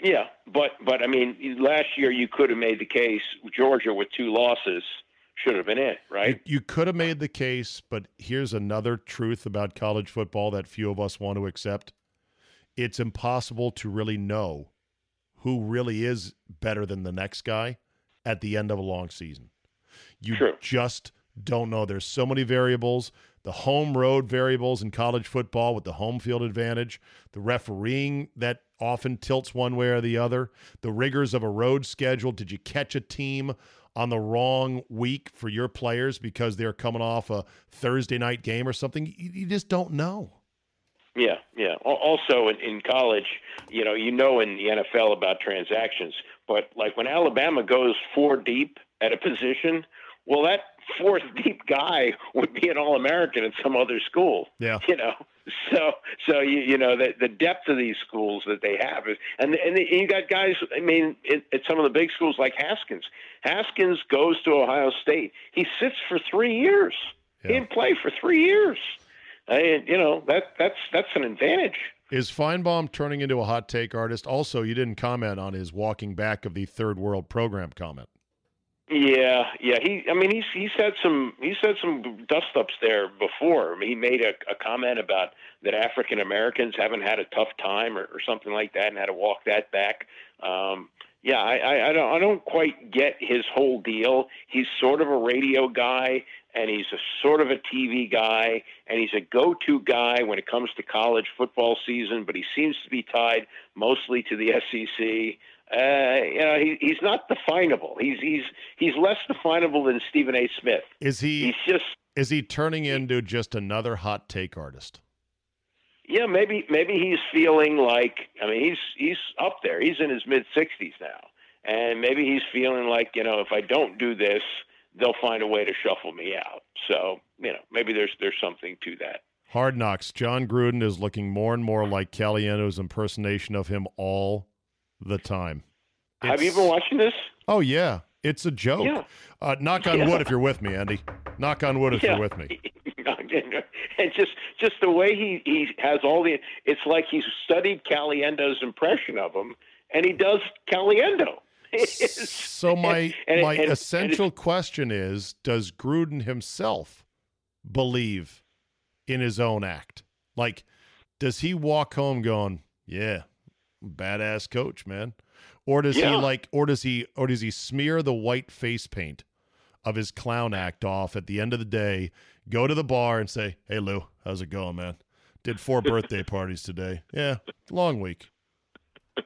Yeah, but but I mean, last year you could have made the case Georgia with two losses should have been it, right? You, you could have made the case, but here's another truth about college football that few of us want to accept. It's impossible to really know who really is better than the next guy at the end of a long season. You True. just don't know. There's so many variables. The home road variables in college football with the home field advantage, the refereeing that often tilts one way or the other, the rigors of a road schedule. Did you catch a team on the wrong week for your players because they're coming off a Thursday night game or something? You, you just don't know. Yeah, yeah. Also, in, in college, you know, you know in the NFL about transactions, but like when Alabama goes four deep at a position, well, that fourth [laughs] deep guy would be an All American at some other school. Yeah. You know, so so you you know the the depth of these schools that they have is, and and you got guys. I mean, at, at some of the big schools like Haskins. Haskins goes to Ohio State. He sits for three years. He didn't play for three years. I, you know that that's that's an advantage. Is Finebaum turning into a hot take artist? Also, you didn't comment on his walking back of the third world program comment. Yeah, yeah. He, I mean, he's he's had some he's had some dust ups there before. He made a, a comment about that African Americans haven't had a tough time or, or something like that, and had to walk that back. Um, yeah, I, I, I don't I don't quite get his whole deal. He's sort of a radio guy, and he's a sort of a TV guy, and he's a go-to guy when it comes to college football season. But he seems to be tied mostly to the [laughs] SEC uh, you know, he, he's not definable. He's he's he's less definable than Stephen A. Smith. Is he He's just is he turning into just another hot take artist? yeah, maybe maybe he's feeling like I mean he's he's up there. He's in his mid sixties now, and maybe he's feeling like you know if I don't do this, they'll find a way to shuffle me out. So you know maybe there's there's something to that. Hard knocks. Jon Gruden is looking more and more like Caliendo's impersonation of him all the time. Have you been watching this? Oh yeah, it's a joke. Yeah. Uh, knock on Yeah. wood if you're with me, Andy. Knock on wood if Yeah. you're with me. [laughs] and just just the way he he has all the it's like he's studied Caliendo's impression of him and he does Caliendo. [laughs] So my and- my and- and essential question is: Does Gruden himself believe in his own act? Like, does he walk home going, "Yeah, badass coach, man," or does Yeah. he like, or does he, or does he smear the white face paint of his clown act off at the end of the day? Go to the bar and say, "Hey Lou, how's it going, man? Did four [laughs] birthday parties today? Yeah, long week." [laughs]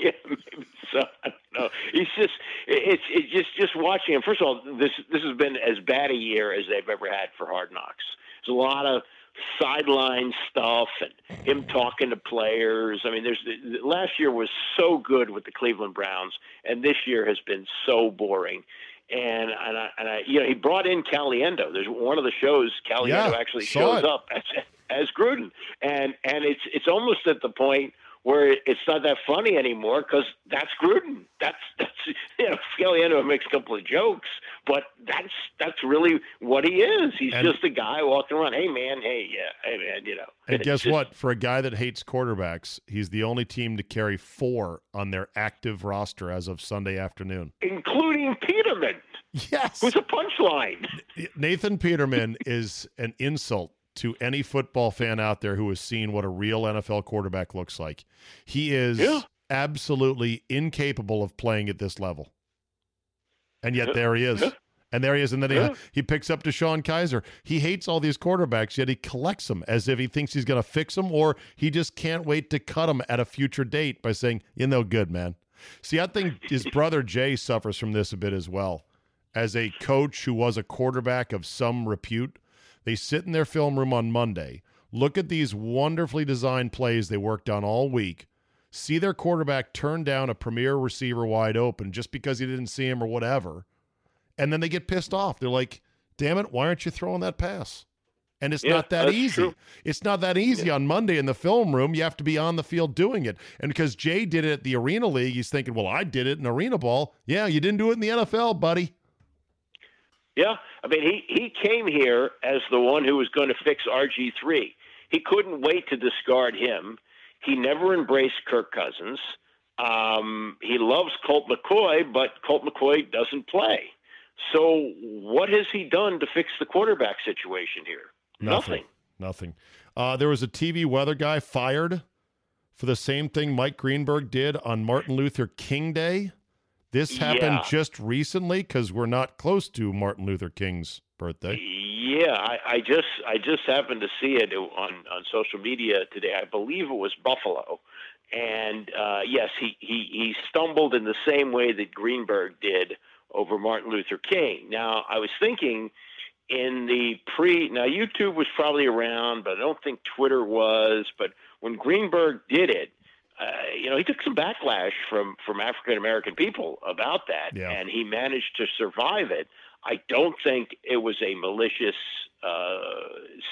yeah, maybe so. I don't know. He's just it's it's just just watching him. First of all, this this has been as bad a year as they've ever had for Hard Knocks. There's a lot of sideline stuff and him talking to players. I mean, there's the, last year was so good with the Cleveland Browns, and this year has been so boring. And and I, and I you know he brought in Caliendo. There's one of the shows Caliendo Yeah, actually shows it. up as as Gruden, and and it's it's almost at the point where it's not that funny anymore because that's Gruden. That's [laughs] that's you know Scaliano makes a couple of jokes, but that's that's really what he is. He's And- just a guy walking around. Hey man, hey yeah, hey man, you know. And guess just- what? For a guy that hates quarterbacks, he's the only team to carry four on their active roster as of Sunday afternoon. Including Peterman, Yes. who's a punchline. Nathan Peterman is an insult to any football fan out there who has seen what a real NFL quarterback looks like. He is Yeah. absolutely incapable of playing at this level. And yet there he is. Yeah. And there he is. And then Yeah. he, he picks up DeShone Kizer. He hates all these quarterbacks, yet he collects them as if he thinks he's going to fix them, or he just can't wait to cut them at a future date by saying, you know, good, man. See, I think his brother Jay suffers from this a bit as well. As a coach who was a quarterback of some repute, they sit in their film room on Monday, look at these wonderfully designed plays they worked on all week, see their quarterback turn down a premier receiver wide open just because he didn't see him or whatever, and then they get pissed off. They're like, damn it, why aren't you throwing that pass? And it's Yeah, not that easy. true. It's not that easy on Monday in the film room. You have to be on the field doing it. And because Jay did it at the Arena League, he's thinking, well, I did it in Arena Ball. Yeah, you didn't do it in the NFL, buddy. Yeah, I mean, he he came here as the one who was going to fix RG three. He couldn't wait to discard him. He never embraced Kirk Cousins. Um, he loves Colt McCoy, but Colt McCoy doesn't play. So, what has he done to fix the quarterback situation here? Nothing. Nothing. Uh, there was a TV weather guy fired for the same thing Mike Greenberg did on Martin Luther King Day. This happened Yeah. just recently because we're not close to Martin Luther King's birthday. Yeah, I, I just I just happened to see it on on social media today. I believe it was Buffalo, and uh, yes, he, he he stumbled in the same way that Greenberg did over Martin Luther King. Now, I was thinking in the pre now YouTube was probably around, but I don't think Twitter was. But when Greenberg did it, uh, you know, he took some backlash from from African American people about that, Yeah. and he managed to survive it. I don't think it was a malicious uh,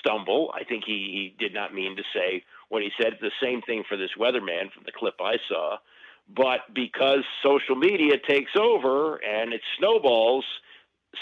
stumble. I think he, he did not mean to say what he said. The same thing for this weatherman from the clip I saw. But because social media takes over and it snowballs,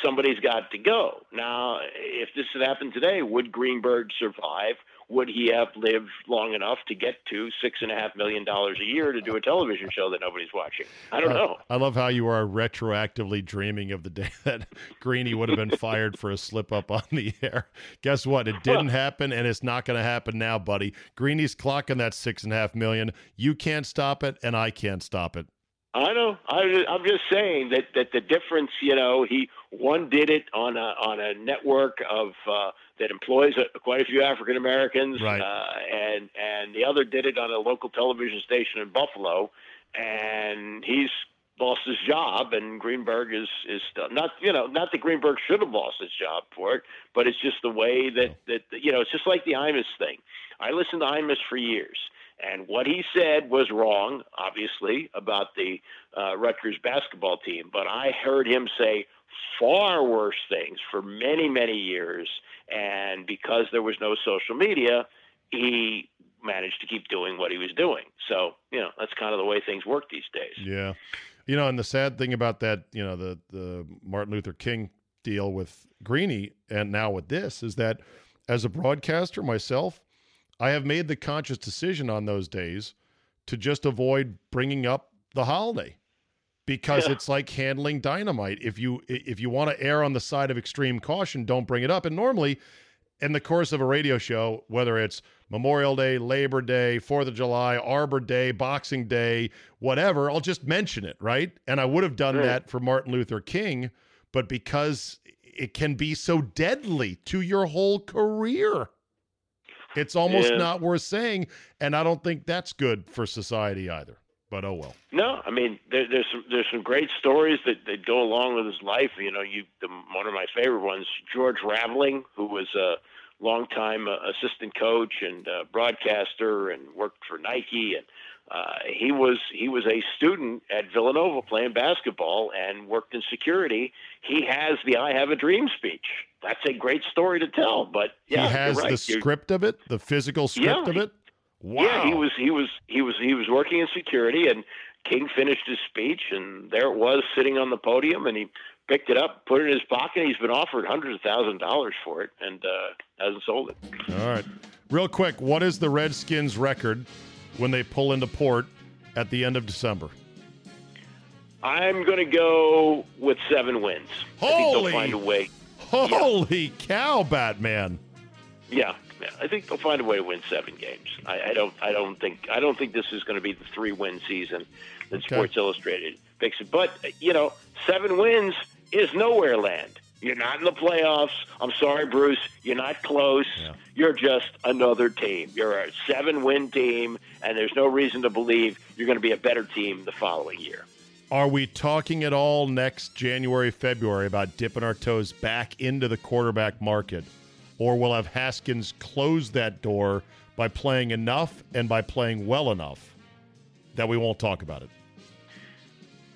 somebody's got to go. Now, if this had happened today, would Greenberg survive? Would he have lived long enough to get to six and a half million dollars a year to do a television show that nobody's watching? I don't Uh, know. I love how you are retroactively dreaming of the day [laughs] that Greeny would have been fired for a slip up on the air. Guess what? It didn't happen, and it's not going to happen now, buddy. Greeny's clocking that six and a half million. You can't stop it, and I can't stop it. I know. I, I'm just saying that, that the difference, you know, he one did it on a on a network of uh, that employs a, quite a few African Americans, Right. uh, and and the other did it on a local television station in Buffalo, and he's lost his job, and Greenberg is is still not you know not that Greenberg should have lost his job for it, but it's just the way that that you know it's just like the Imus thing. I listened to Imus for years. And what he said was wrong, obviously, about the uh, Rutgers basketball team. But I heard him say far worse things for many, many years. And because there was no social media, he managed to keep doing what he was doing. So, you know, that's kind of the way things work these days. Yeah. You know, and the sad thing about that, you know, the the Martin Luther King deal with Greeny and now with this is that as a broadcaster myself, I have made the conscious decision on those days to just avoid bringing up the holiday because Yeah. it's like handling dynamite. If you if you want to err on the side of extreme caution, don't bring it up. And normally in the course of a radio show, whether it's Memorial Day, Labor Day, Fourth of July, Arbor Day, Boxing Day, whatever, I'll just mention it, right? And I would have done Right. that for Martin Luther King, but because it can be so deadly to your whole career, it's almost Yeah. not worth saying. And I don't think that's good for society either. But oh well. No, I mean there, there's some, there's some great stories that, that go along with his life. You know, you the, one of my favorite ones, George Raveling, who was a longtime uh, assistant coach and uh, broadcaster and worked for Nike, and uh, he was he was a student at Villanova playing basketball and worked in security. He has the "I Have a Dream" speech. That's a great story to tell. But yeah, he has right. the You're- script of it, the physical script Yeah, of it. Wow. yeah, he was he was he was he was working in security, and King finished his speech, and there it was sitting on the podium, and he picked it up, put it in his pocket. He's been offered hundreds of thousands of dollars for it, and uh, hasn't sold it. All right. Real quick, what is the Redskins record when they pull into port at the end of December? I'm going to go with seven wins. I think they'll find a way. Holy cow, Batman. Yeah, Yeah, I think they'll find a way to win seven games. I, I don't. I don't think. I don't think this is going to be the three-win season that Okay. Sports Illustrated picks it. But you know, seven wins is nowhere land. You're not in the playoffs. I'm sorry, Bruce. You're not close. You're just another team. You're a seven-win team, and there's no reason to believe you're going to be a better team the following year. Are we talking at all next January, February about dipping our toes back into the quarterback market? Or will have Haskins close that door by playing enough and by playing well enough that we won't talk about it?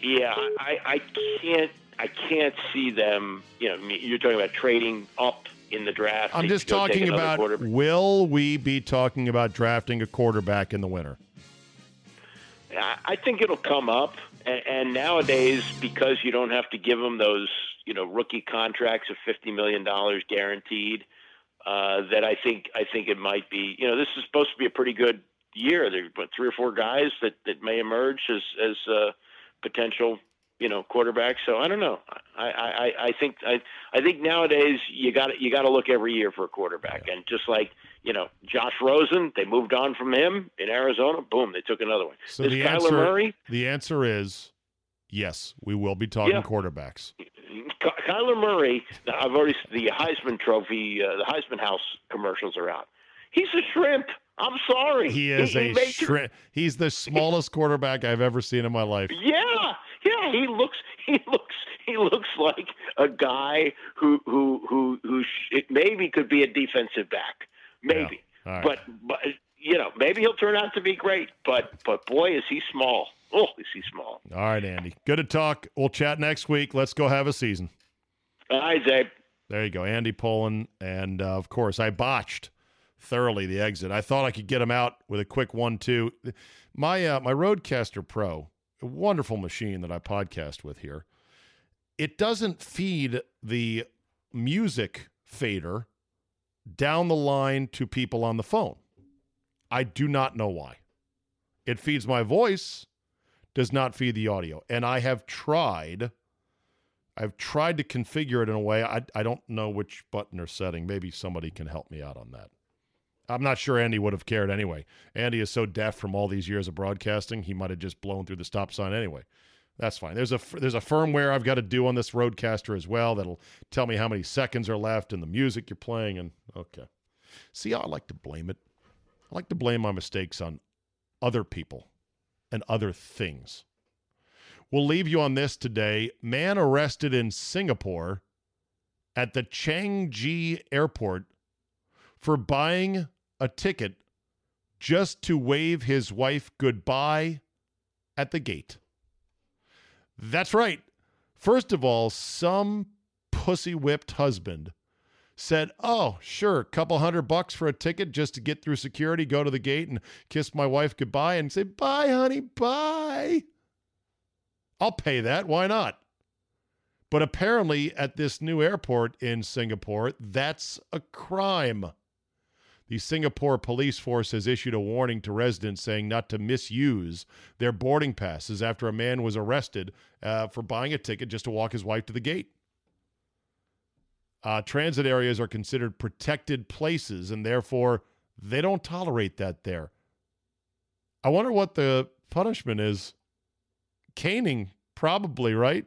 Yeah, I, I can't. I can't see them. You know, you're talking about trading up in the draft. I'm just talking about will we be talking about drafting a quarterback in the winter? I I think it'll come up, and, and nowadays because you don't have to give them those, you know, rookie contracts of fifty million dollars guaranteed. Uh, that I think I think it might be. You know, this is supposed to be a pretty good year. There's what, three or four guys that, that may emerge as as uh, potential, you know, quarterbacks. So I don't know. I, I, I think I, I think nowadays you got you got to look every year for a quarterback, and just like you know, Josh Rosen, they moved on from him in Arizona. Boom, they took another one. So the Kyler answer, Murray, the answer is yes. We will be talking Yeah. quarterbacks. Ky- Kyler Murray. I've already the Heisman Trophy, uh, the Heisman House commercials are out. He's a shrimp. I'm sorry. He is a made- shrimp. He's the smallest quarterback I've ever seen in my life. Yeah, yeah. He looks. He looks. He looks like a guy who who who who sh- it maybe could be a defensive back. Maybe. All right. But but you know maybe he'll turn out to be great. But but boy is he small. Oh, is he small? All right, Andy. Good to talk. We'll chat next week. Let's go have a season. All right, Czabe. There you go, Andy Pollin, and uh, of course, I botched thoroughly the exit. I thought I could get him out with a quick one-two. My uh, my RodeCaster Pro, a wonderful machine that I podcast with here. It doesn't feed the music fader down the line to people on the phone. I do not know why. It feeds my voice, does not feed the audio, and I have tried. I've tried to configure it in a way. I, I don't know which button or setting. Maybe somebody can help me out on that. I'm not sure Andy would have cared anyway. Andy is so deaf from all these years of broadcasting, he might have just blown through the stop sign anyway. That's fine. There's a there's a firmware I've got to do on this RodeCaster as well that'll tell me how many seconds are left and the music you're playing and okay. See, I like to blame it. I like to blame my mistakes on other people and other things. We'll leave you on this today. Man arrested in Singapore at the Changi airport for buying a ticket just to wave his wife goodbye at the gate. That's right. First of all, some pussy whipped husband said, Oh, sure, a couple hundred bucks for a ticket just to get through security, go to the gate and kiss my wife goodbye and say, Bye, honey, bye. I'll pay that. Why not? But apparently, at this new airport in Singapore, that's a crime. The Singapore police force has issued a warning to residents saying not to misuse their boarding passes after a man was arrested uh, for buying a ticket just to walk his wife to the gate. Uh, transit areas are considered protected places, and therefore they don't tolerate that there. I wonder what the punishment is. Caning, probably, right?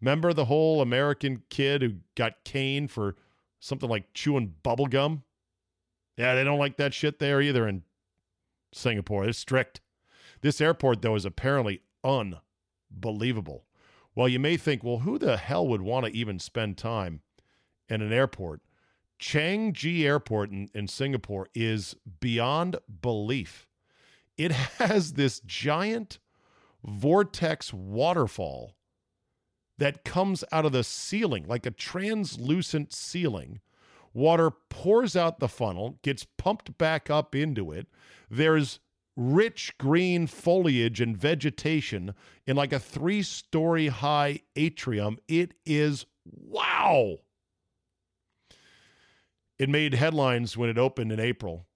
Remember the whole American kid who got caned for something like chewing bubble gum? Yeah, they don't like that shit there either in Singapore. It's strict. This airport, though, is apparently unbelievable. Well, you may think, well, who the hell would want to even spend time in an airport? Changi Airport in, in Singapore is beyond belief. It [laughs] has this giant vortex waterfall that comes out of the ceiling, like a translucent ceiling. Water pours out the funnel, gets pumped back up into it. There's rich green foliage and vegetation in like a three story high atrium. It is wow. It made headlines when it opened in April.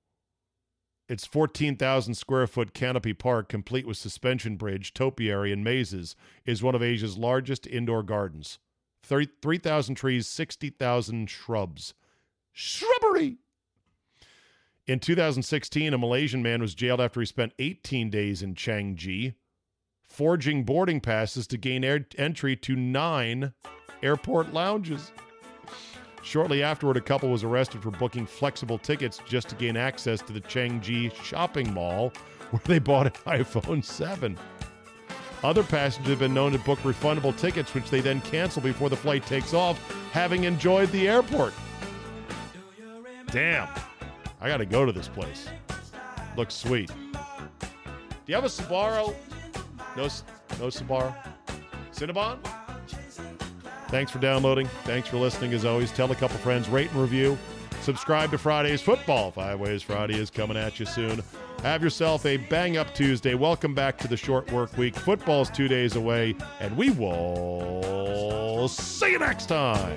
Its 14,000 square foot canopy park, complete with suspension bridge, topiary, and mazes, is one of Asia's largest indoor gardens. 30 3,000 trees, 60,000 shrubs. Shrubbery! In 2016, a Malaysian man was jailed after he spent 18 days in Changi forging boarding passes to gain air- entry to nine airport lounges. Shortly afterward, a couple was arrested for booking flexible tickets just to gain access to the Changi shopping mall [laughs] where they bought an iPhone 7. Other passengers have been known to book refundable tickets, which they then cancel before the flight takes off, having enjoyed the airport. Damn. I got to go to this place. Looks sweet. Do you have a Sbarro? No, no Sbarro? Cinnabon? Thanks for downloading. Thanks for listening. As always, tell a couple friends, rate and review. Subscribe to Friday's Football. Five Ways Friday is coming at you soon. Have yourself a bang up Tuesday. Welcome back to the short work week. Football's two days away, and we will see you next time.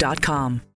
Toyota.com.